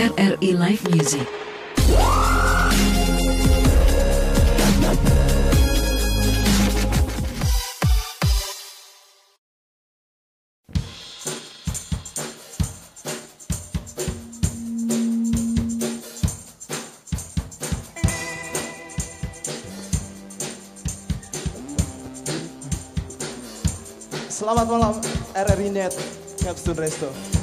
RRI Live Music. Selamat malam RRI Net Capstone Resto.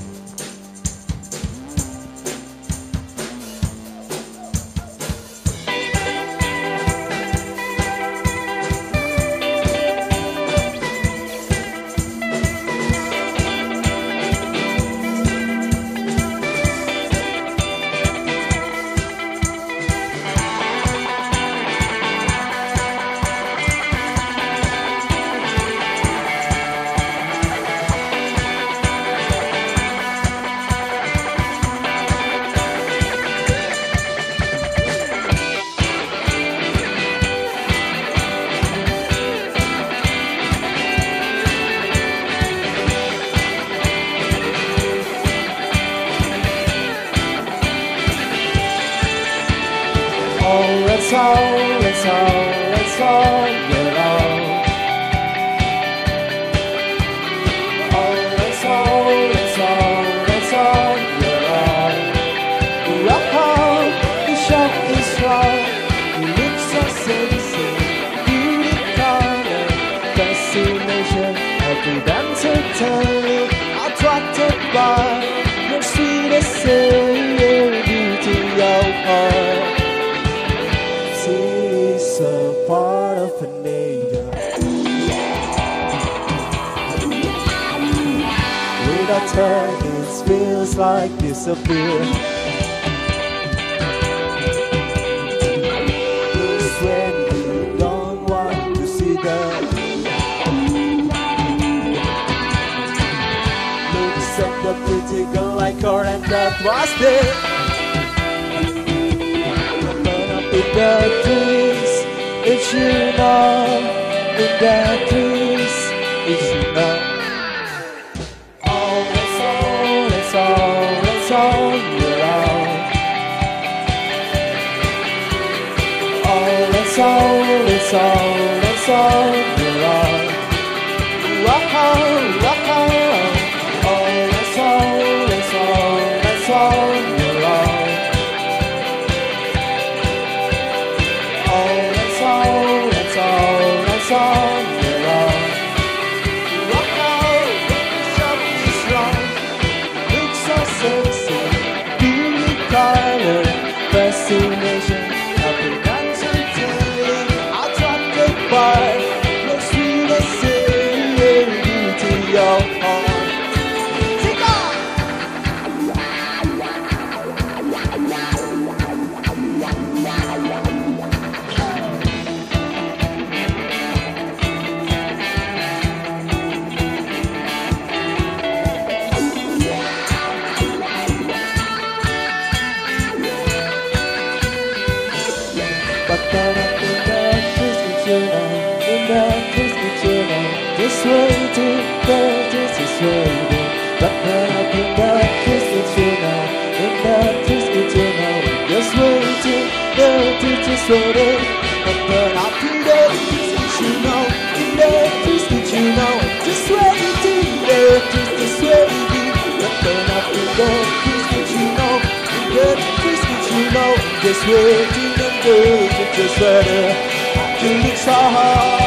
Like disappear. When you don't want to see them. Looks at the pretty girl like her, and that was it. Burn up in the trees, it's you know, in the trees, Oh, it's all, disorder. But, but I did it, just you know, did just that you know, just what you did it, just this way you did. But then I did it, just that you know, did just that you know, this way you did it, just what you did. I did it so hard.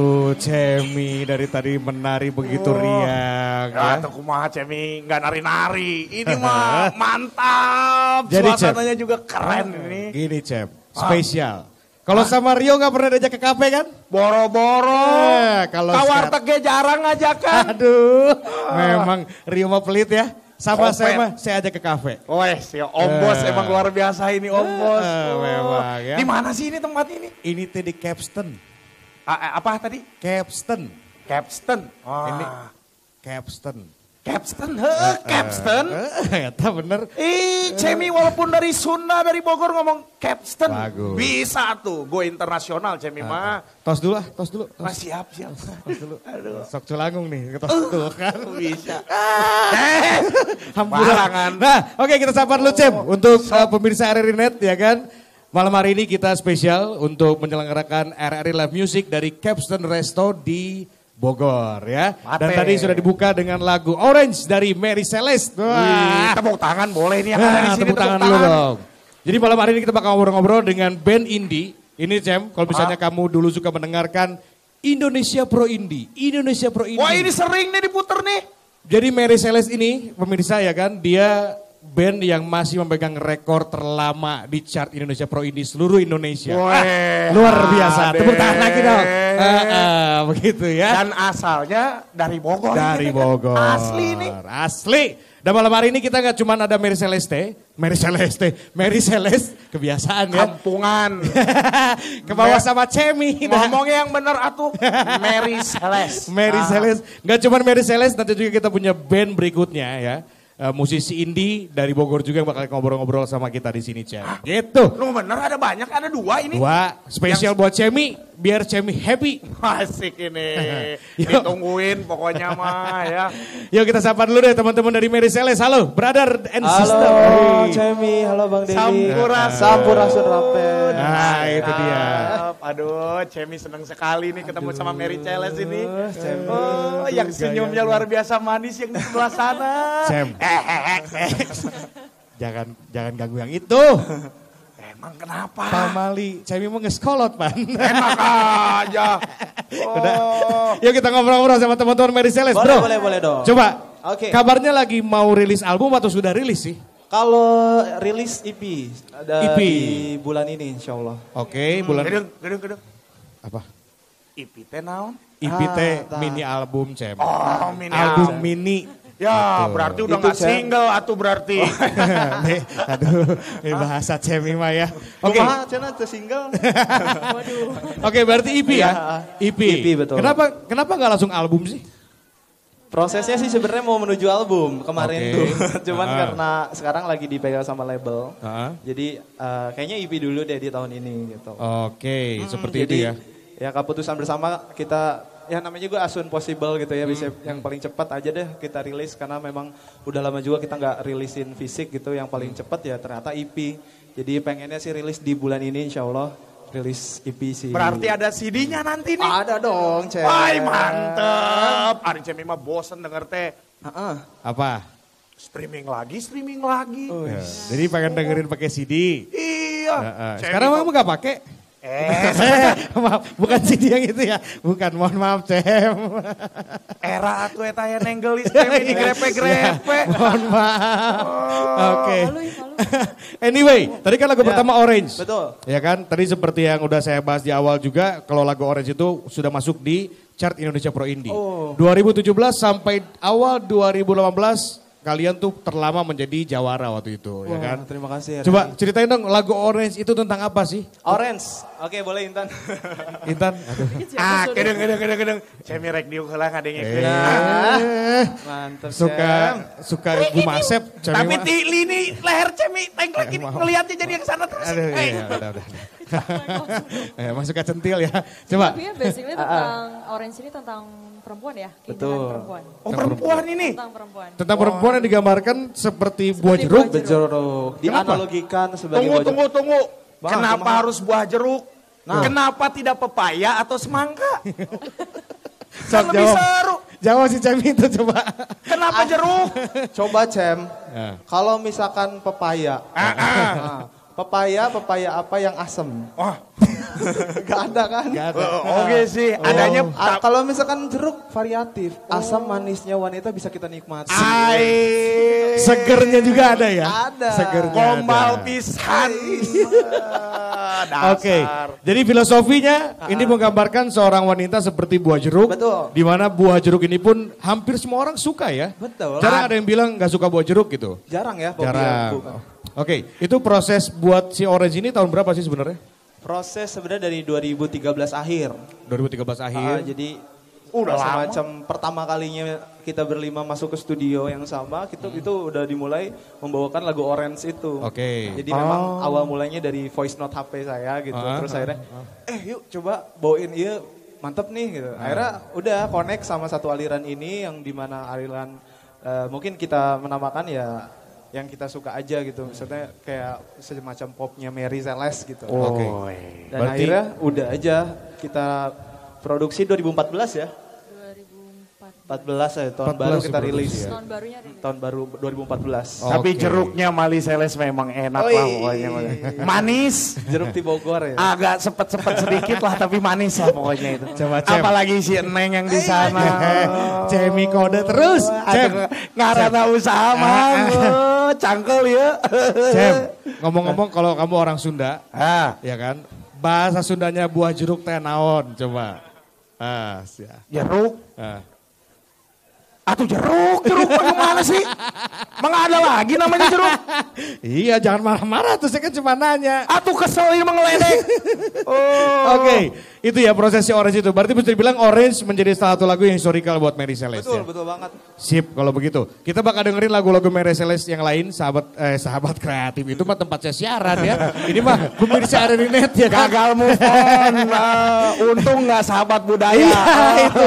Cemi dari tadi menari begitu riang. Ya, Ya. tuh kumaha Cemi nggak nari-nari. Ini mah mantap. Jadi, Cem. Suasananya juga keren ini. Gini, Cem, spesial. Kalau sama Rio nggak pernah diajak ke kafe kan? Boro-boro. Eh, kalau Kawar tege jarang ngajakan. Aduh, memang Rio mah pelit ya. Sama Kopet. saya mah, saya ajak ke kafe. Wes, ya Om Bos Eh. emang luar biasa ini Om Bos. Eh, memang ya. Di mana sih ini tempat ini? Ini tuh di Capstan. A- a- apa tadi? Capstan. Capstan. Ini Ah. Capstan. Capstan, heh, Capstan. Eh, Eta bener. Ih, Cemi walaupun dari Sunda, dari Bogor ngomong Capstan. Bagus. Bisa tuh, go internasional Cemi mah. Tos dulu lah, tos dulu. Tos, Mas siap, siap. tos dulu. Aduh. Sok culangung nih, tos dulu kan. Bisa. Hampuran. Barangan. Nah, oke kita sapa dulu Cem untuk uh, pemirsa RRI Net ya kan. Malam hari ini kita spesial untuk menyelenggarakan RRI Live Music dari Capstan Resto di Bogor ya. Dan Mate. tadi sudah dibuka dengan lagu Orange dari Mary Celeste. Wih, Wah. tepuk tangan boleh nih yang ada di Nah, sini tepuk tangan dulu dong. Jadi malam hari ini kita bakal ngobrol-ngobrol dengan band indie. Ini Cem, kalau misalnya kamu dulu suka mendengarkan Indonesia Pro Indie. Indonesia Pro Indie. Wah ini sering nih diputer nih. Jadi Mary Celeste ini pemirsa ya kan, dia band yang masih memegang rekor terlama di chart Indonesia Pro Indie seluruh Indonesia. Weh, Ah, luar biasa. ade. Tepuk tangan lagi dong. Ah, ah, begitu ya. Dan asalnya dari Bogor. Dari ini, kan. Bogor. Asli nih. Asli. Dan malam hari ini kita nggak cuma ada Mary Celeste, Mary Celeste, Mary Celeste, kebiasaan ya. Kampungan. Ke bawah sama Cemi. Ngomongnya yang bener atuh. Mary Celeste. Mary Ah. Celeste. Nggak cuma Mary Celeste, nanti juga kita punya band berikutnya ya. Eh, musisi indie dari Bogor juga yang bakal ngobrol-ngobrol sama kita di sini, Cem. Gitu. Lu bener ada banyak, ada dua ini. Dua, spesial buat Cemi, biar Cemi happy. Asik ini. Ditungguin pokoknya mah ya. Yuk kita sapa dulu deh teman-teman dari Mary Celeste. Halo, brother and Halo sister. Hey. Cemi, halo Bang Dedi. Sampurasun. Sampurasun Rapen. Nah, itu dia. Aduh, Cemi seneng sekali nih ketemu sama Mary Celes ini. Cemi. Oh, yang senyumnya luar biasa manis yang di sebelah sana. Cem. Eh, eh, eh, eh. Jangan jangan ganggu yang itu. Emang kenapa? Pamali, Cemi mau ngeskolot, Pan. Enak aja. Oh. Yuk kita ngobrol-ngobrol sama teman-teman Mary Celeste, Boleh, bro. boleh, boleh dong. Coba, Oke. kabarnya lagi mau rilis album atau sudah rilis sih? Kalau rilis EP ada EP. di bulan ini insya Allah. Oke, bulan Gedeng, gedeng, gedeng. apa? Ipi teh naon? IPT Ah, tak. mini album, Cem. Oh, mini album album. mini. Ya, Betul. berarti udah nggak single atuh berarti. Nih, aduh, ini bahasa Cemi mah ya. Oke, cenah teu single? oke berarti EP ya? Ya, EP. EP, betul. Kenapa kenapa nggak langsung album sih? Prosesnya sih sebenarnya mau menuju album kemarin Oke. tuh. Cuman Ah. karena sekarang lagi dipegang sama label. Heeh. Jadi eh, kayaknya EP dulu deh di tahun ini gitu. Oke, seperti Jadi, itu ya. Ya keputusan bersama kita ya namanya juga as soon possible gitu ya bisa yang paling cepat aja deh kita rilis karena memang udah lama juga kita nggak rilisin fisik gitu yang paling cepat ya ternyata EP. Jadi pengennya sih rilis di bulan ini insya Allah rilis EP sih. Berarti ada CD-nya nanti nih. ada dong cewek. Wah, mantep. Ari Cemi mah bosen denger teh. Heeh. Apa? Streaming lagi, streaming lagi. Oh, Ya, Jadi pengen dengerin pakai CD. Iya. Heeh. Cemi Sekarang mah- kamu nggak pakai? Eh, maaf, bukan CD yang itu ya. Bukan, mohon maaf, Cem. era atuh eta ya nenggelis Cemi di grepe-grepe. mohon maaf. Oke. Malu ya, malu. anyway, tadi kan lagu Ya, pertama Orange. Betul. Ya kan, tadi seperti yang udah saya bahas di awal juga, kalau lagu Orange itu sudah masuk di chart Indonesia Pro Indie. Oh. 2017 sampai awal 2018, kalian tuh terlama menjadi jawara waktu itu, ya Wah, kan? Terima kasih. ya. Coba ceritain dong lagu Orange itu tentang apa sih? Orange. Oke boleh Intan. Intan, aduh. Ah, kedeng kedeng kedeng kedeng. Cemi rek diuk heula ngadengikeun. Eh, Mantap. suka Sam. suka gumasep. Cemi Tapi mah. di lini leher Cemi tengklek ini maaf. ngeliatnya jadi yang sana terus. Aduh, Eh, iya, udah, udah. Eh, Emang suka centil ya. Coba. Tapi ya basically tentang Orange ini tentang perempuan ya, Betul. perempuan. Oh perempuan ini. Tentang perempuan. Tentang perempuan yang digambarkan seperti buah Seperti jeruk. buah Berjeruk. Dianalogikan sebagai Tunggu wajah- tunggu tunggu. Bang, Kenapa kumaha? harus buah jeruk? Nah. Kenapa tidak pepaya atau semangka? Sok, Kan lebih jawab. seru. Jawab si Cemi itu coba. Kenapa jeruk? Coba Cem, Ya. kalau misalkan pepaya, Ah, ah. nah, pepaya pepaya apa yang asem? Wah, Gak ada kan? Gak ada. Oke sih, adanya Ah, kalau misalkan jeruk variatif, asam manisnya wanita bisa kita nikmati. Ai. Segernya juga ada ya? Ada. Segernya Gombal ada. pisan. Oke, Dasar. jadi filosofinya ini menggambarkan seorang wanita seperti buah jeruk. Betul. Di mana buah jeruk ini pun hampir semua orang suka ya. Betul. Jarang ada yang bilang nggak suka buah jeruk gitu. Jarang ya, ya, Jarang. Oke, itu proses buat si orange ini tahun berapa sih sebenarnya? Proses sebenarnya dari 2013 akhir. 2013 akhir. Ah, jadi Udah lama. semacam pertama kalinya kita berlima masuk ke studio yang sama, itu itu udah dimulai membawakan lagu Orange itu. Oke. Jadi memang awal mulanya dari voice note HP saya gitu. Ah, Terus ah, akhirnya, eh yuk coba bawain iya mantep nih gitu. Akhirnya udah connect sama satu aliran ini yang di mana aliran eh, mungkin kita menamakan ya yang kita suka aja gitu. Maksudnya kayak semacam popnya Mary Celeste gitu. Oke. Dan Berarti- akhirnya udah aja kita produksi 2014 ya. 2004. 14 ya tahun 14 baru kita rilis. ya. Tahun barunya rilis. Tahun baru 2014. Tapi Oke. jeruknya Mali Seles memang enak Oi. lah pokoknya. Manis. Jeruk di Bogor ya. Agak sepet-sepet sedikit lah tapi manis lah pokoknya itu. Coba, Cem. Apalagi si Neng yang di sana. Cemi kode terus. Cem. Ngarana usaha mah. Cangkel ya. Cem, ngomong-ngomong kalau kamu orang Sunda, Ah, ya kan? Bahasa Sundanya buah jeruk teh naon coba. Ah, sia. jeruk. Ah. Atuh jeruk, jeruk bagaimana sih? Emang ada lagi namanya jeruk? Iya, jangan marah-marah tuh saya kan cuma nanya. Atuh kesel ini mengeledek. Oh. Oke, itu ya prosesi Orange itu. Berarti bisa dibilang Orange menjadi salah satu lagu yang historical buat Mary Celeste Betul, ya? betul banget. Sip kalau begitu. Kita bakal dengerin lagu-lagu Mary Celeste yang lain, sahabat eh, sahabat kreatif itu mah tempatnya siaran ya. Ini mah pemirsa ada di net ya kan. Gagal move on. Ah, untung nggak sahabat budaya. Iya itu,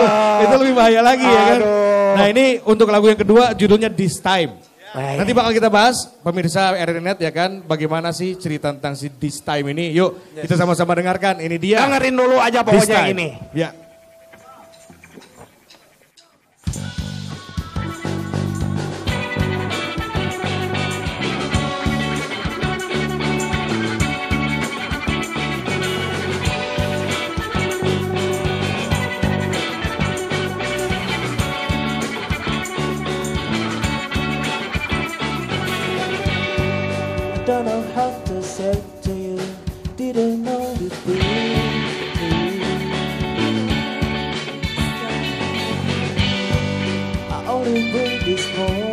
itu lebih bahaya lagi ya kan. Aduh. Nah ini untuk lagu yang kedua judulnya This Time. Baik. Nanti bakal kita bahas pemirsa RRNet ya kan. Bagaimana sih cerita tentang si This Time ini. Yuk kita sama-sama dengarkan. Ini dia. Dengerin dulu aja pokoknya ini. Ya. I don't know how to say to you, didn't know the I only bring this moment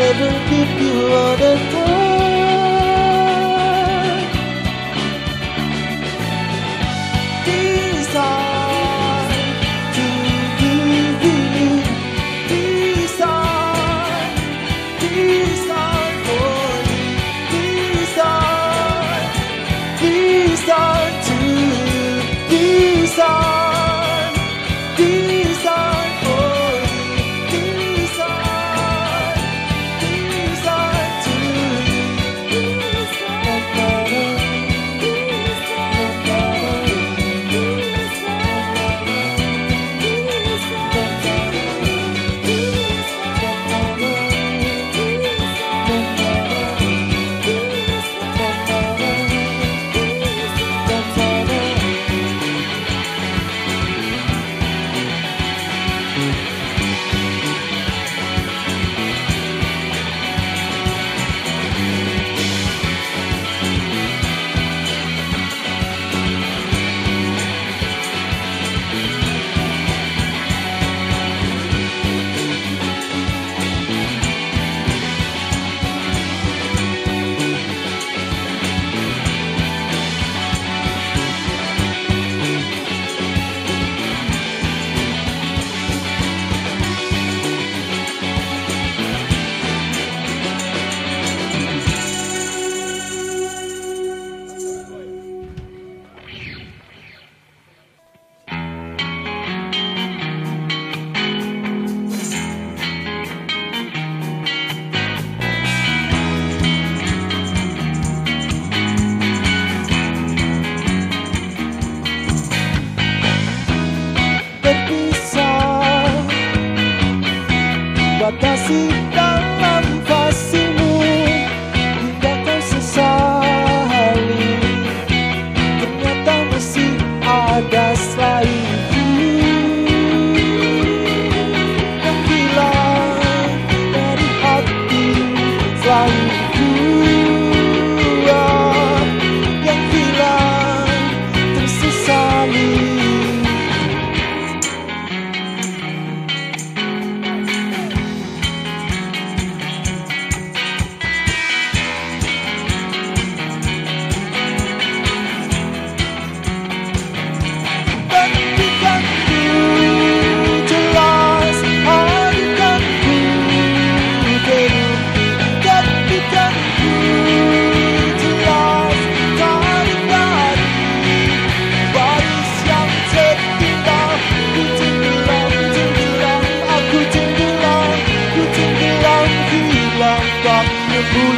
never give you all the time.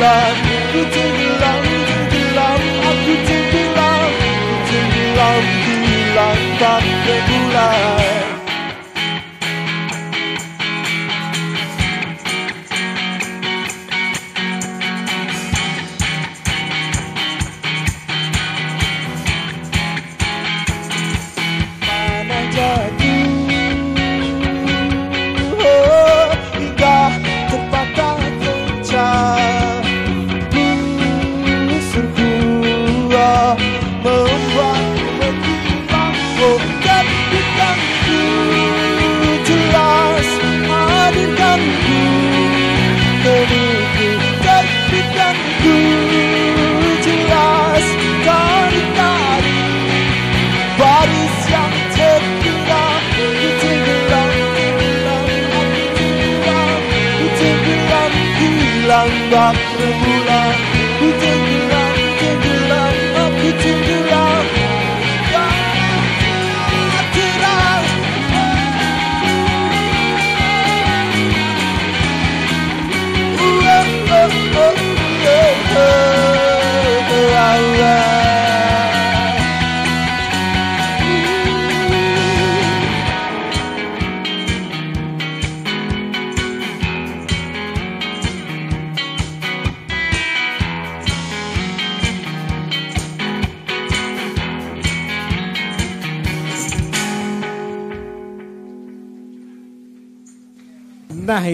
love.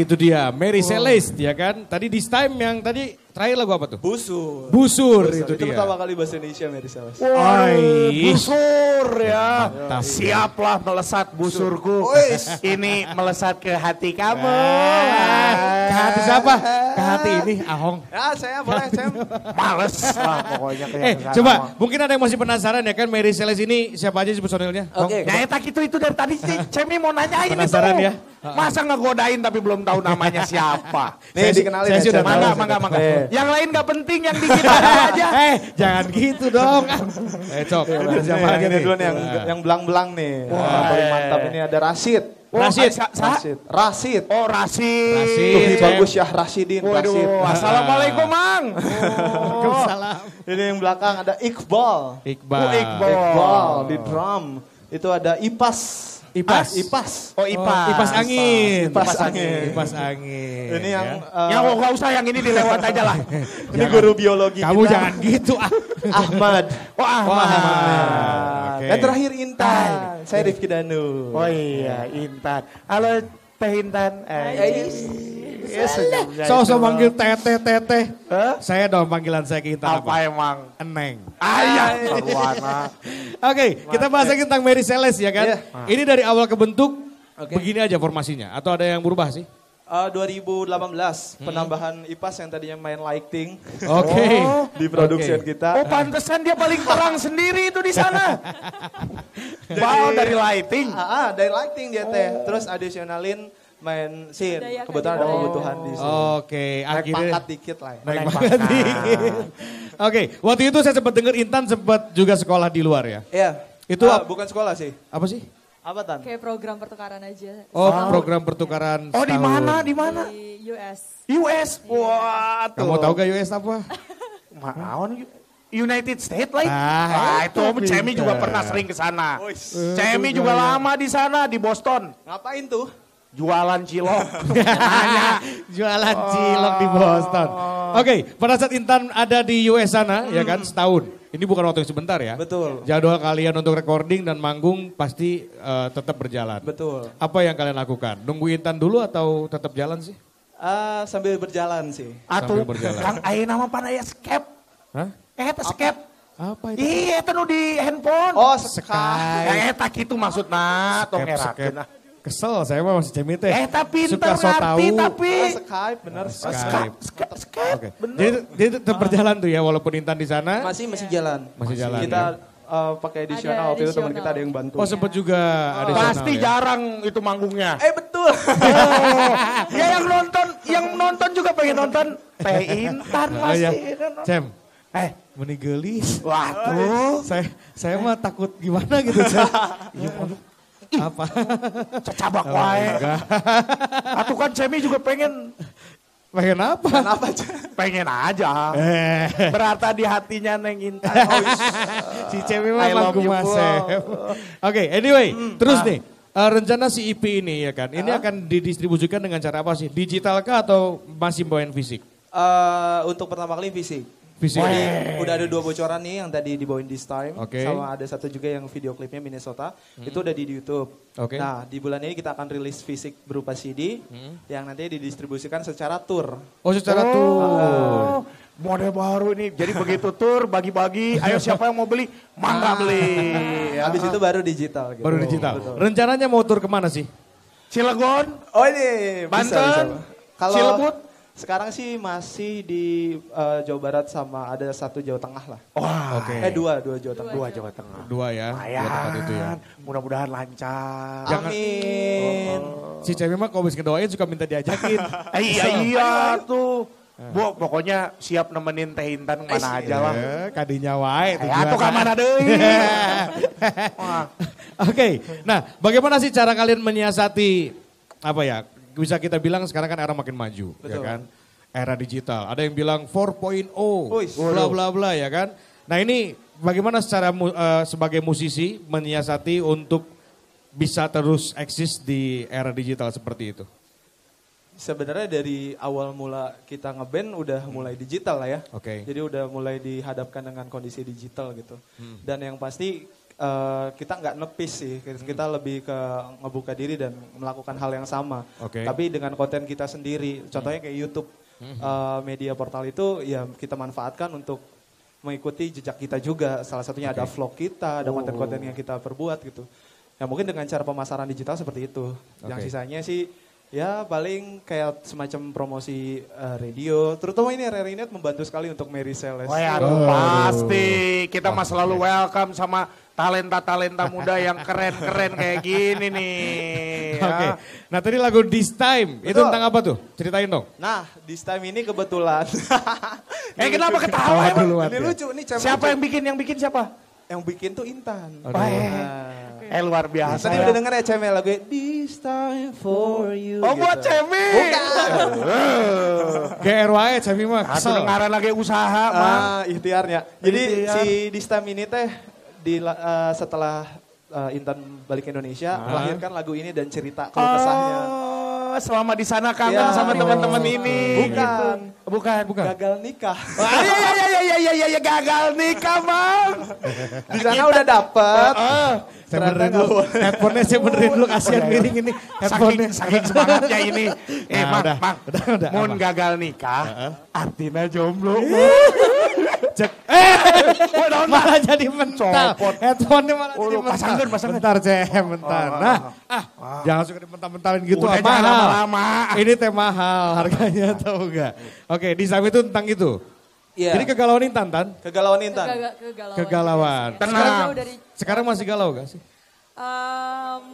itu dia, Mary oh. Celeste ya kan. Tadi di time yang tadi Terakhir lagu apa tuh? Busur. Busur, itu itu dia. pertama kali bahasa Indonesia Mary Celeste. Oi. Busur ya. Mantap. Siaplah melesat busurku. Ini melesat ke hati kamu. Ah, ke hati siapa? Ke hati ini Ahong. Ya saya boleh saya. Males lah pokoknya kayak Eh, coba mungkin ada yang masih penasaran ya kan Mary Celeste ini siapa aja sih personilnya? Oke. Ya etak itu itu dari tadi sih Cemi mau nanyain Penasaran itu. ya? Masa ngegodain tapi belum tahu namanya siapa. Nih Saya- dikenalin saya ya, sudah. Mangga, mangga, mangga. Yang lain gak penting, yang dikit aja. Eh, jangan gitu dong. eh, Cok, siapa Yang lagi nih? dulu nih yang Nah. yang belang-belang nih. Wah, paling mantap ini ada Rashid. Oh, sa- Rashid. Rashid. Oh, Rasid. Rasid. Tuh, Cem. bagus Syah Rashidin. Rashid. Waduh, assalamualaikum, Mang. Waalaikumsalam. Ini yang belakang ada Iqbal. Iqbal. Oh, Iqbal. Iqbal di drum. Itu ada Ipas. Ipas. Ah, Ipas. Oh, Oh, Ipas. Ipas angin. Ipas angin. Ipas angin. Ini yang ya. eh, Ya, nggak usah yang ini dilewat aja lah. ini guru biologi Kamu kita. jangan gitu ah. Ahmad. Oh, Wah, Ahmad. Oke. Dan terakhir Intan. Saya Rifki Danu. Oh iya, Intan. Halo, Teh Intan. Eh, Sosok itu. manggil teteh teteh. Hah? Saya dong panggilan saya ke Intan Apa apa? emang? Eneng. Ayah, sarwana. Oke, kita bahas lagi tentang Mary Celeste ya kan. Iya. Ini dari awal kebentuk Oke. begini aja formasinya atau ada yang berubah sih? Eh, 2018 penambahan Ipas yang tadinya main lighting Oke. di production Oke. kita. Oh, pantesan dia paling perang sendiri itu di sana. Wow, dari lighting. Ah, ah, dari lighting dia teh. Terus adisionalin main scene. Daya Kebetulan ada kan. kebutuhan di sini. Oke, Naik akhirnya pangkat dikit lah. ya. naik Naik pangkat dikit. Oke, waktu itu saya sempat dengar Intan sempat juga sekolah di luar ya. Iya. Itu ap- bukan sekolah sih. Apa sih? Apa tan? Kayak program pertukaran aja. Oh, program pertukaran Oh, di setahun. mana? Di mana? Di US. US. Wah, tuh. Kamu tahu gak US apa? Maon United States lah. Ah, Ah, itu Om. Cemi juga pernah sering ke sana. Cemi juga lama di sana di Boston. Ngapain tuh? Jualan cilok. Jualan cilok di Boston. Oke, pada saat Intan ada di US sana ya kan setahun. Ini bukan waktu yang sebentar ya. Betul. Jadwal kalian untuk recording dan manggung pasti eh, tetap berjalan. Betul. Apa yang kalian lakukan? Nunggu Intan dulu atau tetap jalan sih? Ah, sambil berjalan sih. Sambil berjalan. Kang Ayo nama pana ya skep. Hah? Eh, skep. Apa itu? Iya, itu di handphone. Oh, Sky. Ya, eta gitu maksudna. Tong Skep, skep. Ah. Kesel saya mah masih cemit teh. Eh, tapi Suka so tahu. tapi. Ah, Skype, bener. Skype. Skep, skep. Oke. Jadi, jadi tetap berjalan tuh ya walaupun Intan di sana. Masih masih jalan. Masih jalan, Kita ya. eh, pakai additional Ada waktu itu teman kita ada yang bantu. Oh sempat juga ada Pasti ya. jarang itu manggungnya. Eh betul. Oh, ya yang nonton, yang nonton juga pengen nonton Teh Intan Oh, iya. masih. kan. Cem, Eh, menigelis. wah tuh, Saya saya mah takut gimana gitu, Cem. Apa? cecabak wae. Atuh kan Cemi juga pengen, Pengen apa? Kenapa? Cem? pengen aja. Eh, Berarti di hatinya Neng Intan. Oh, si Cemi mah. Bro. Oke, anyway, terus nih. eh, rencana si EP ini ya kan, ini akan didistribusikan dengan cara apa sih? Digital kah atau masih bawain fisik? Eh, untuk pertama kali fisik. Fisik. Jadi udah ada dua bocoran nih yang tadi dibawain this time. Oke. Sama ada satu juga yang video klipnya Minnesota. Itu udah di YouTube. Oke. Nah di bulan ini kita akan rilis fisik berupa CD. Yang nanti didistribusikan secara tour. Oh, secara. Oh, model baru ini. Jadi begitu tur, bagi-bagi. Ayo siapa yang mau beli? Mangga beli. Habis itu baru digital. Gitu. Baru digital. Betul. Rencananya mau tur ke mana sih? Cilegon, Oh ini bisa, Banten, bisa. Kalau Cilebut. Sekarang sih masih di eh, Jawa Barat sama ada satu Jawa Tengah lah. Wah, Oke. Eh dua, dua Jawa Tengah. dua Jawa Tengah. Dua ya, dua tempat itu ya. Mudah-mudahan lancar. Jangan- Amin. Si Cemi mah kalau bisa ngedoain suka minta diajakin. Eh, iya, iya tuh. Bu, pokoknya siap nemenin Teh Intan mana aja lah. Eh, kadinya wae Eh, atuh ka mana deui. Wah. Oke, nah bagaimana sih cara kalian menyiasati apa ya? Bisa kita bilang sekarang kan era makin maju, ya Betul. kan? Era digital. Ada yang bilang 4.0, Wih, bla bla bla ya kan? Nah ini bagaimana secara eh, sebagai musisi menyiasati untuk bisa terus eksis di era digital seperti itu? Sebenarnya dari awal mula kita ngeband udah mulai digital lah ya. Oke. Jadi udah mulai dihadapkan dengan kondisi digital gitu. Hmm. Dan yang pasti eh, kita nggak nepis sih. Kita kita lebih ke ngebuka diri dan melakukan hal yang sama. Oke. Tapi dengan konten kita sendiri. Contohnya kayak YouTube. eh, media portal itu ya kita manfaatkan untuk mengikuti jejak kita juga. Salah satunya ada vlog kita, ada konten-konten yang kita perbuat gitu. Ya mungkin dengan cara pemasaran digital seperti itu. Yang Oke. sisanya sih ya paling kayak semacam promosi eh, radio. Terutama ini RRI Net membantu sekali untuk Mary Celeste. Wah, ya, Oh. pasti kita mah selalu welcome sama talenta-talenta muda yang keren-keren kayak gini nih. ya. Oke. Nah tadi lagu This Time itu Betul. tentang apa tuh? Ceritain dong. Nah, this time ini kebetulan. Eh kenapa ketawa Ketawa emang? duluan ini ya. lucu, ini cewek Siapa lucu. yang bikin? Yang bikin siapa? yang bikin tuh Intan. Wah, eh. Luar biasa Tadi ya. udah denger ya cemil lagu This time for you. Oh buat gitu. Cemi. GR wae Cemi mah Aku kesel. dengaran lagi usaha, Mang. Ah, ikhtiarnya. Jadi Ikhtiar. si This time ini teh di eh, setelah eh, Intan balik ke Indonesia, melahirkan lagu ini dan cerita kesahnya. Oh, selama di sana kangen Ya. sama teman-teman ini. Bukan. Gitu. Bukan. Bukan. Gagal nikah. Ah, iya, iya, iya, iya, iya, iya, iya, gagal nikah, Bang. Di sana udah dapet. Ah, Saya Ternyata benerin dulu. Headphone-nya saya benerin dulu kasihan miring ini. saking, Headphone-nya. saking semangatnya ini. Eh, Nah, Mang, udah. Mang. Udah, udah, Mun apa? gagal nikah, artinya jomblo. Cek. Eh, malah jadi mental. Copot. Headphone-nya malah Oh, jadi mental. pasangkan, pasangkan. Bentar, Cem, bentar. Oh, Nah, ah, jangan suka dimental-mentalin gitu. Udah, ah, jangan mahal. lama-lama. Ini teh mahal harganya tahu enggak? Oke, di Sam itu tentang itu. Iya. Jadi kegalauan Intan, Tan? Kegalauan Intan. Kegalauan. Kegalauan. Tenang. Dari Sekarang masih galau gak sih? em,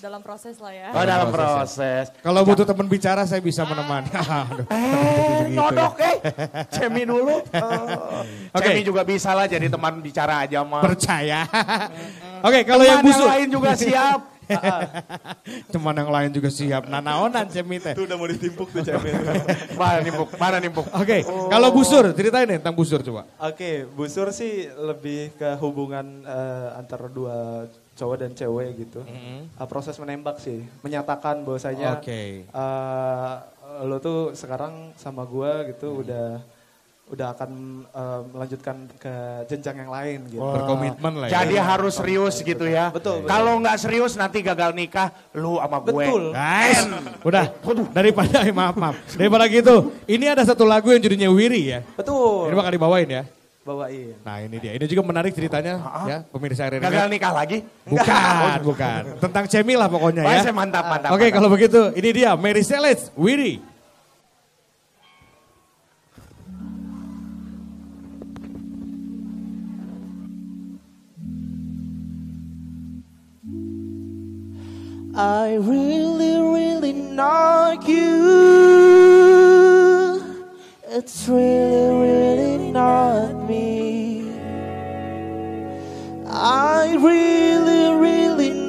dalam proses lah ya. Oh, dalam proses, proses. Kalau butuh teman bicara saya bisa menemani. Aduh. Eh, Gitu nyodok eh. Cemi dulu. Oke. Cemi juga bisa lah jadi teman bicara aja, Mang. Percaya. Oke, kalau yang busuk. lain juga siap. Teman yang lain juga siap. Nanaonan Cemi teh. Itu udah mau ditimpuk tuh cemil. Mana nimpuk, mana nimpuk. Oke, kalau busur, ceritain deh tentang busur coba. Oke, busur sih lebih ke hubungan eh, antara dua cowok dan cewek gitu. Mm-hmm. Eh, proses menembak sih, menyatakan bahwasanya Oke. eh, lo tuh sekarang sama gua Mm-hmm. gitu udah udah akan eh, melanjutkan ke jenjang yang lain gitu. Berkomitmen lah ya. Jadi harus serius gitu ya. Betul, betul. Kalau nggak serius nanti gagal nikah, lu sama gue. Betul. Guys, udah daripada maaf maaf. Daripada gitu, ini ada satu lagu yang judulnya Wiri ya. Betul. Ini bakal dibawain ya. Bawain. Nah ini dia. Ini juga menarik ceritanya ya pemirsa RRI. Gagal nikah lagi? Bukan, bukan. Tentang Cemi lah pokoknya Wah, ya. saya mantap, mantap. Oke, mantap. kalau begitu ini dia Mary Celeste Wiri. I really, really not you. It's really, really not me. I really, really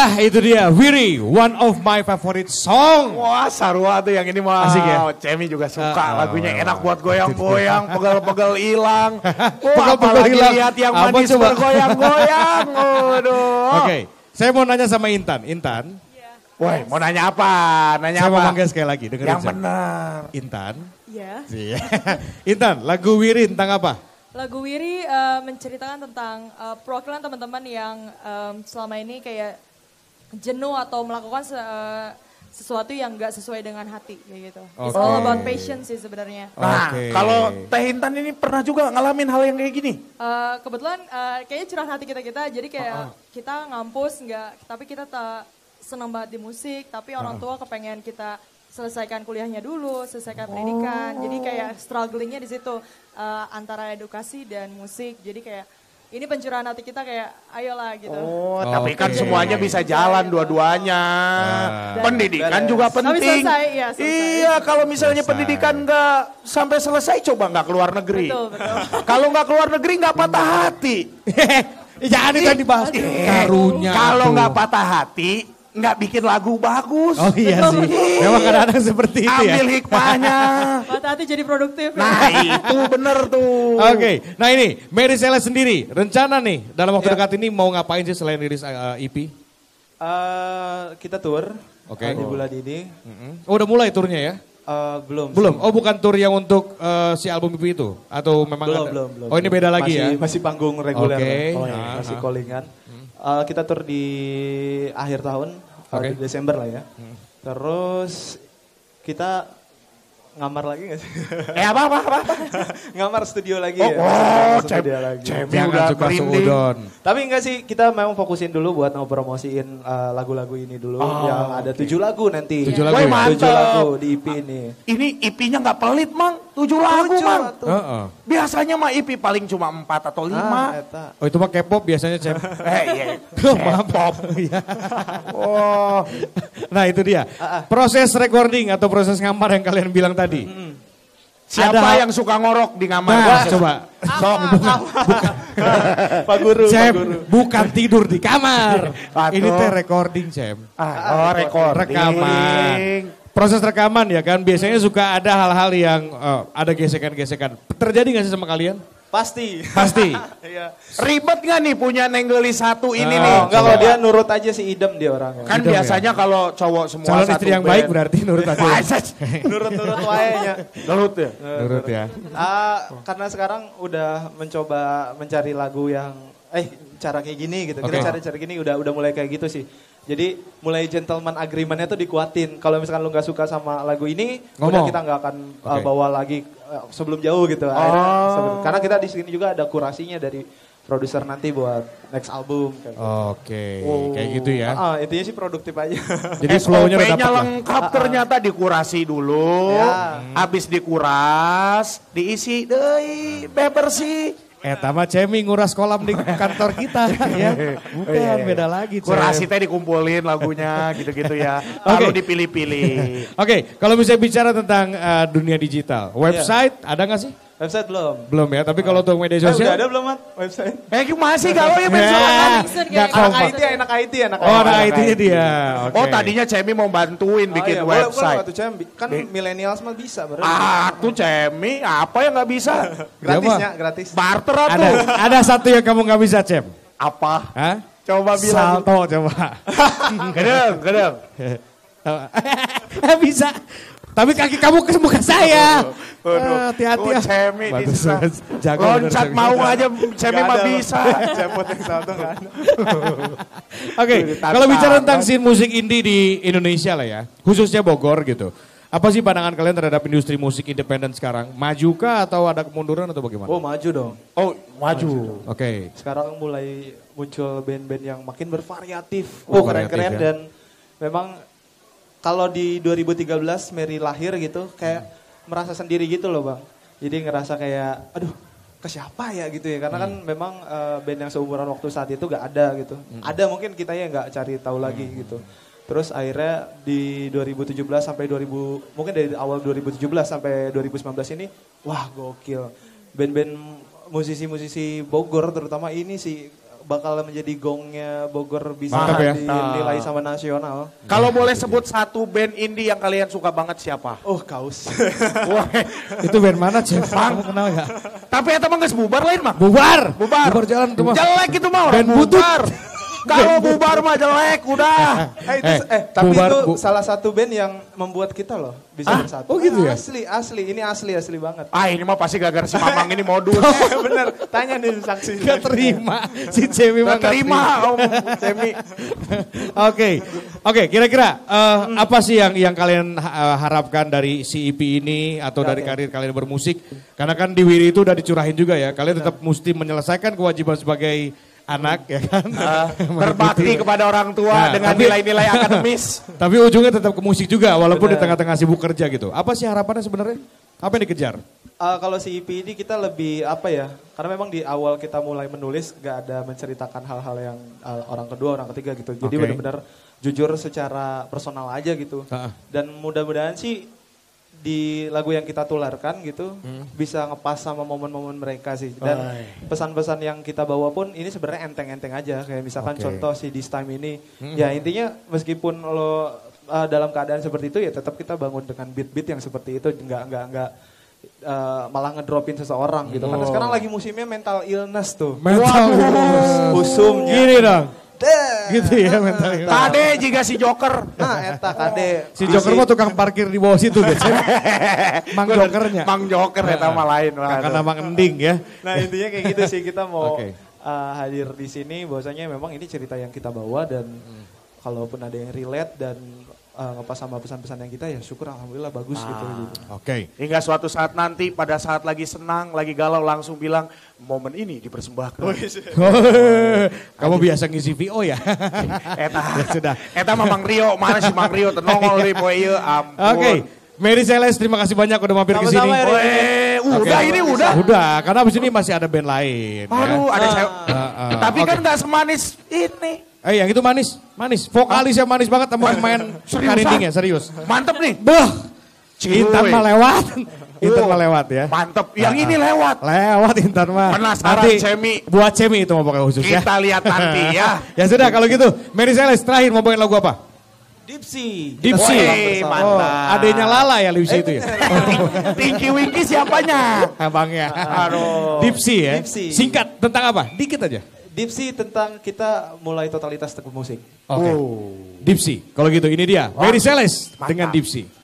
Ah itu dia, Wiri, one of my favorite song. Wah sarua tuh yang ini mah. Asik ya? Cemi juga suka Ah, lagunya ah, enak buat goyang-goyang, pegel-pegel hilang. Wah Pegel-pegel hilang. lihat yang Apa manis coba? bergoyang-goyang. Waduh. Oke, saya mau nanya sama Intan. Intan, Woi mau nanya apa? Nanya saya mau apa? manggil sekali lagi. Dengerin Yang saya. benar. Intan, Iya. Iya. Intan, lagu Wiri tentang apa? Lagu Wiri eh, menceritakan tentang eh, perwakilan teman-teman yang em, selama ini kayak jenuh atau melakukan se- eh, sesuatu yang gak sesuai dengan hati kayak gitu. It's Oke. all about patience sih sebenarnya. Nah, Oke. kalau Teh Intan ini pernah juga ngalamin hal yang kayak gini? Eh, kebetulan eh, kayaknya curahan hati kita kita jadi kayak kita ngampus nggak tapi kita tak senang banget di musik tapi orang tua kepengen kita selesaikan kuliahnya dulu selesaikan pendidikan jadi kayak strugglingnya di situ eh, antara edukasi dan musik jadi kayak ini pencurahan hati kita kayak ayolah gitu Oh, tapi Oke. kan semuanya bisa jalan dua-duanya. Ah. Pendidikan juga Tapi penting. selesai, iya, selesai. Iya, kalau misalnya Selesai. pendidikan nggak sampai selesai, coba nggak keluar negeri. Betul, betul. kalau nggak keluar negeri nggak patah hati. Jangan itu dibahas. Karunya. Kalau nggak patah hati, nggak bikin lagu bagus. Oh iya sih. Memang kadang-kadang seperti itu ya. Ambil hikmahnya. mata hati jadi produktif ya. Nah itu bener tuh. Oke, nah ini Mary Celeste sendiri, rencana nih dalam waktu Ya. dekat ini mau ngapain sih selain rilis uh, EP? Eh, kita tour Oke. eh, di bulan ini. Mm-mm. Oh udah mulai turnya ya? Eh, belum. Belum. Oh bukan tur yang untuk uh, si album EP itu atau memang belum, ada? belum, belum. Oh ini beda lagi masih, ya? Masih panggung reguler. Oke. Oh, iya, Ah, masih ah. callingan. Eh, kita tur di akhir tahun, eh, Oke. di Desember lah ya. Terus kita ngamar lagi gak sih? Eh apa apa apa? ngamar studio lagi Oh, ya. oh, studio Cem- lagi. Cem- udah seudon. Tapi enggak sih, kita memang fokusin dulu buat ngepromosiin eh, lagu-lagu ini dulu. Oh, yang ada tujuh lagu nanti. Tujuh lagu ya? mantap. Tujuh lagu di EP ini. Ini IP-nya nggak pelit, Mang. Tujuh lagu, Tujuh Mang. atuh. Heeh. Biasanya mah IP paling cuma empat atau Ah, lima. eta. Oh itu mah K-pop biasanya Cem. Eh, iya. Maaf. Iya. Oh, Nah itu dia. Ah, Proses recording atau proses ngamar yang kalian bilang tadi. siapa Ada- yang suka ngorok di kamar? Nah, coba. Sok. Pak Guru, Pak Cem, Guru. bukan tidur di kamar. Ini teh recording, Cem. Ah, oh, rekor. Rekaman. Proses rekaman ya kan, biasanya suka ada hal-hal yang eh, ada gesekan-gesekan. Terjadi nggak sih sama kalian? Pasti. Pasti. Iya. Ribet nggak nih punya nenggeli satu ini Ah, nih? Oh, enggak kalau dia nurut aja si idem dia orangnya. Kan Idem ya. biasanya kalau cowok semua Calon satu istri yang band. baik berarti nurut aja. Nurut-nurut waenya. Nurut ya? Nurut ya. Ah, karena sekarang udah mencoba mencari lagu yang eh cara kayak gini gitu. Kita Oke. cari cara gini udah udah mulai kayak gitu sih. Jadi mulai gentleman agreementnya tuh dikuatin. Kalau misalkan lu nggak suka sama lagu ini, udah Ngomong. kita nggak akan uh, Oke. bawa lagi uh, sebelum jauh gitu. Akhirnya sebelum- karena kita di sini juga ada kurasinya dari produser nanti buat next album. Kayak gitu. Oke, kayak gitu ya. Ah, intinya sih produktif aja. Jadi flow-nya udah lah. lengkap ternyata dikurasi dulu. Ya. Habis dikuras, diisi deui bebersih. Eta mah Cemi nguras kolam di kantor kita ya. Bukan, beda lagi Cem. Kurasi teh dikumpulin lagunya gitu-gitu ya. Lalu dipilih-pilih. Oke, kalau bisa bicara tentang eh, dunia digital, website ada nggak sih? Website belum? Belum ya, tapi kalau untuk media Eh, udah sosial. ada belum, Mat? Website? Eh masih gawe ya Ya, pensiun. Langsung nggak kayak- Anak. IT, anak IT, anak Oh, ada IT. IT-nya dia. Oke. Oh tadinya Cemi mau bantuin Oh, bikin iya, website. Boleh, Cem. Kan Bi- milenial mah bisa, bro. Ah tuh Cemi apa yang nggak bisa? Gratisnya, gratis. Barter Ada tuh. ada satu yang kamu nggak bisa, Cem. Apa? Hah? Coba bilang. Salto coba. Gedeng, gedeng. bisa. Tapi kaki kamu ke muka saya. Ah, Hati-hati Oh, ya. Cemi Bagus, bisa. bagus. Jago Loncat mau aja Cemi mah bisa. Cepot yang satu kan. Oke, kalau bicara tentang scene musik indie di Indonesia lah ya, khususnya Bogor gitu. Apa sih pandangan kalian terhadap industri musik independen sekarang? Majukah atau ada kemunduran atau bagaimana? Oh, maju dong. Oh maju. Oke. Sekarang mulai muncul band-band yang makin bervariatif. Oh, Oh, keren-keren ya. dan memang kalau di 2013 Mary lahir gitu kayak merasa sendiri gitu loh, Bang. Jadi ngerasa kayak aduh, ke siapa ya gitu ya. Karena kan memang eh, band yang seumuran waktu saat itu gak ada gitu. Ada mungkin kita ya nggak cari tahu lagi gitu. Terus akhirnya di 2017 sampai 2000 mungkin dari awal 2017 sampai 2019 ini wah gokil. Band-band musisi-musisi Bogor terutama ini sih bakal menjadi gongnya Bogor bisa Mantap ya. dinilai sama nasional. Kalau boleh sebut satu band indie yang kalian suka banget siapa? Oh kaus. Wah, Itu band mana, Jeff? Kamu kenal gak? tapi eta mah geus bubar lain mah. Bubar. Bubar. Bubar jalan tuh mah. Jelek itu mah orang Band butut. Kalau bubar mah jelek udah. Eh, itu, Eh, eh, tapi bubar, itu bu- salah satu band yang membuat kita loh bisa Ah, bersatu. oh gitu ya? Asli, asli. Ini asli, asli banget. Ah ini mah pasti gara-gara si Mamang ini modus. Bener, tanya nih saksi. Gak terima. Si Cemi mah Gak terima Om Semi. Oke, oke. Kira-kira eh, apa sih yang yang kalian eh, harapkan dari si EP ini atau dari karir kalian bermusik? Karena kan di Wiri itu udah dicurahin juga ya. Kalian tetap mesti menyelesaikan kewajiban sebagai anak ya kan. Ah, berbakti kepada orang tua Nah, dengan nilai-nilai akademis. Tapi ujungnya tetap ke musik juga walaupun di tengah-tengah sibuk kerja gitu. Apa sih harapannya sebenarnya? Apa yang dikejar? Uh, kalau si EP ini kita lebih apa ya? Karena memang di awal kita mulai menulis gak ada menceritakan hal-hal yang uh, orang kedua, orang ketiga gitu. Jadi Oke. benar-benar jujur secara personal aja gitu. Ha-ha. Dan mudah-mudahan sih di lagu yang kita tularkan gitu bisa ngepas sama momen-momen mereka sih. Dan pesan-pesan yang kita bawa pun ini sebenarnya enteng-enteng aja. Kayak misalkan Oke. contoh si This Time ini. Ya intinya meskipun lo uh, dalam keadaan seperti itu ya tetap kita bangun dengan beat-beat yang seperti itu. Nggak, nggak, nggak uh, malah ngedropin seseorang gitu. Karena sekarang lagi musimnya mental illness tuh. Mental Usumnya. Gini dong. Deh. Gitu ya mental illness. Tade jika si Joker. Nah, eta kade. Si Joker mah tukang parkir di bawah situ biasanya. Mang Jokernya. Mang Joker eta mah lain. Karena Mang Ending ya. Nah, intinya kayak gitu sih kita mau uh, hadir di sini bahwasanya memang ini cerita yang kita bawa dan kalaupun ada yang relate dan uh, ngepas sama pesan-pesan yang kita ya syukur alhamdulillah bagus gitu, gitu. Oke. Hingga suatu saat nanti pada saat lagi senang, lagi galau langsung bilang momen ini dipersembahkan. Kamu biasa ngisi VO ya? Eta, Ya sudah. Eta mah Mang Rio, mana si Mang Rio tenongol di poe ieu, ampun. Oke. Mary Celeste terima kasih banyak udah mampir ke sini. Udah ini udah. Udah, karena abis ini masih ada band lain. ya. Aduh, ada saya. Ah, ah, Tapi oke. kan gak semanis ini. Eh yang itu manis, manis. Vokalisnya manis banget sama pemain karindingnya, serius. Mantep nih. Cuy. Intan mah lewat. Intan mah lewat ya. Mantep. Yang ini lewat. Lewat Intan mah. Penasaran, Nanti Cemi. Buat Cemi itu mau pakai khusus ya. Kita lihat nanti ya. ya sudah kalau gitu, Mary Celeste terakhir mau bawain lagu apa? Dipsy. Dipsy. Woi, Oh, mantap. adanya Lala ya Dipsy itu ya. Tinky Winky siapanya? Abangnya. Aduh. Dipsy ya. Dipsy. Singkat tentang apa? Dikit aja. Dipsy tentang kita mulai totalitas musik. Oke. Dipsy. Kalau gitu ini dia. Mary Celeste dengan Dipsy.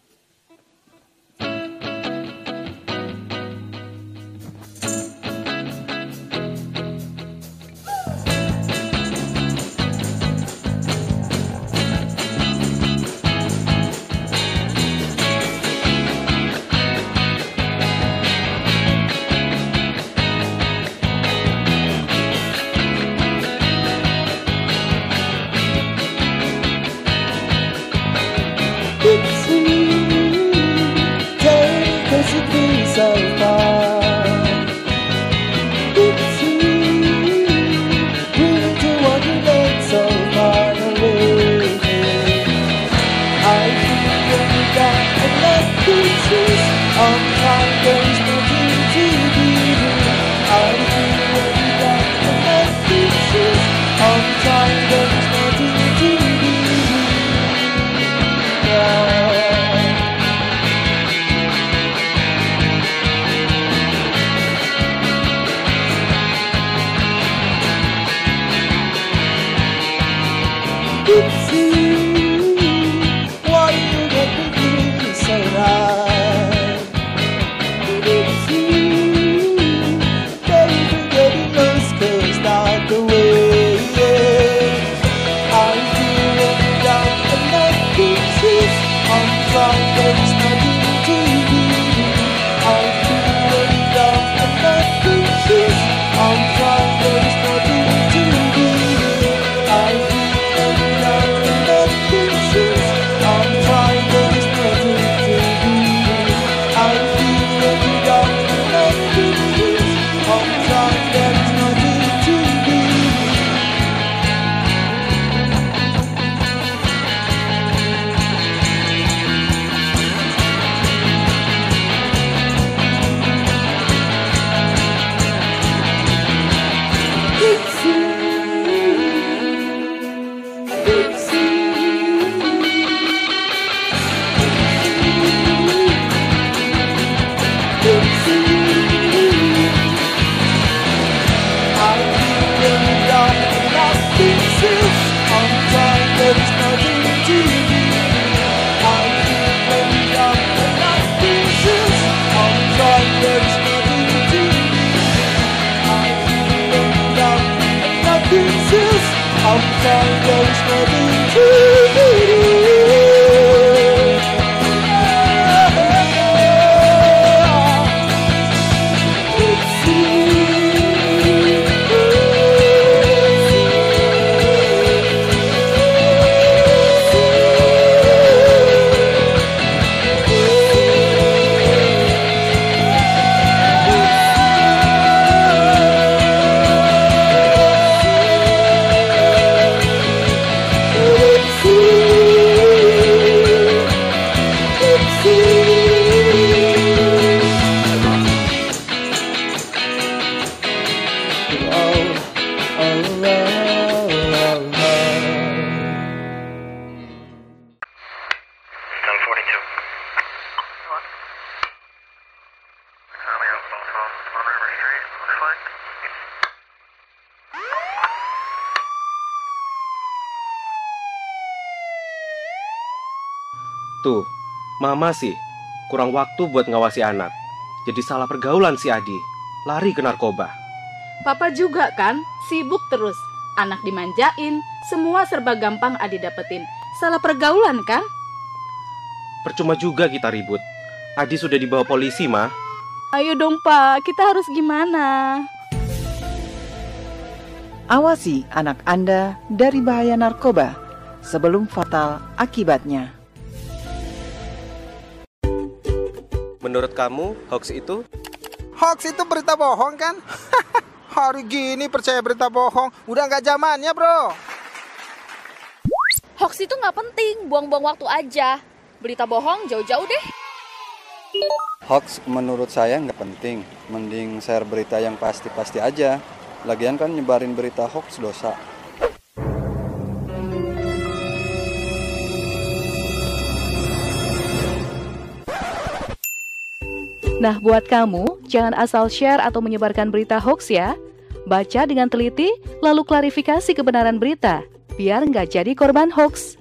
Tuh, mama sih kurang waktu buat ngawasi anak. Jadi salah pergaulan si Adi, lari ke narkoba. Papa juga kan, sibuk terus. Anak dimanjain, semua serba gampang Adi dapetin. Salah pergaulan kan? Percuma juga kita ribut. Adi sudah dibawa polisi, mah. Ayo dong Pak, kita harus gimana? Awasi anak Anda dari bahaya narkoba sebelum fatal akibatnya. Menurut kamu, hoax itu? Hoax itu berita bohong kan? Hari gini percaya berita bohong, udah nggak zamannya bro. Hoax itu nggak penting, buang-buang waktu aja. Berita bohong jauh-jauh deh. Hoax menurut saya nggak penting, mending share berita yang pasti-pasti aja. Lagian kan nyebarin berita hoax dosa. Nah, buat kamu, jangan asal share atau menyebarkan berita hoax ya. Baca dengan teliti, lalu klarifikasi kebenaran berita, biar nggak jadi korban hoax.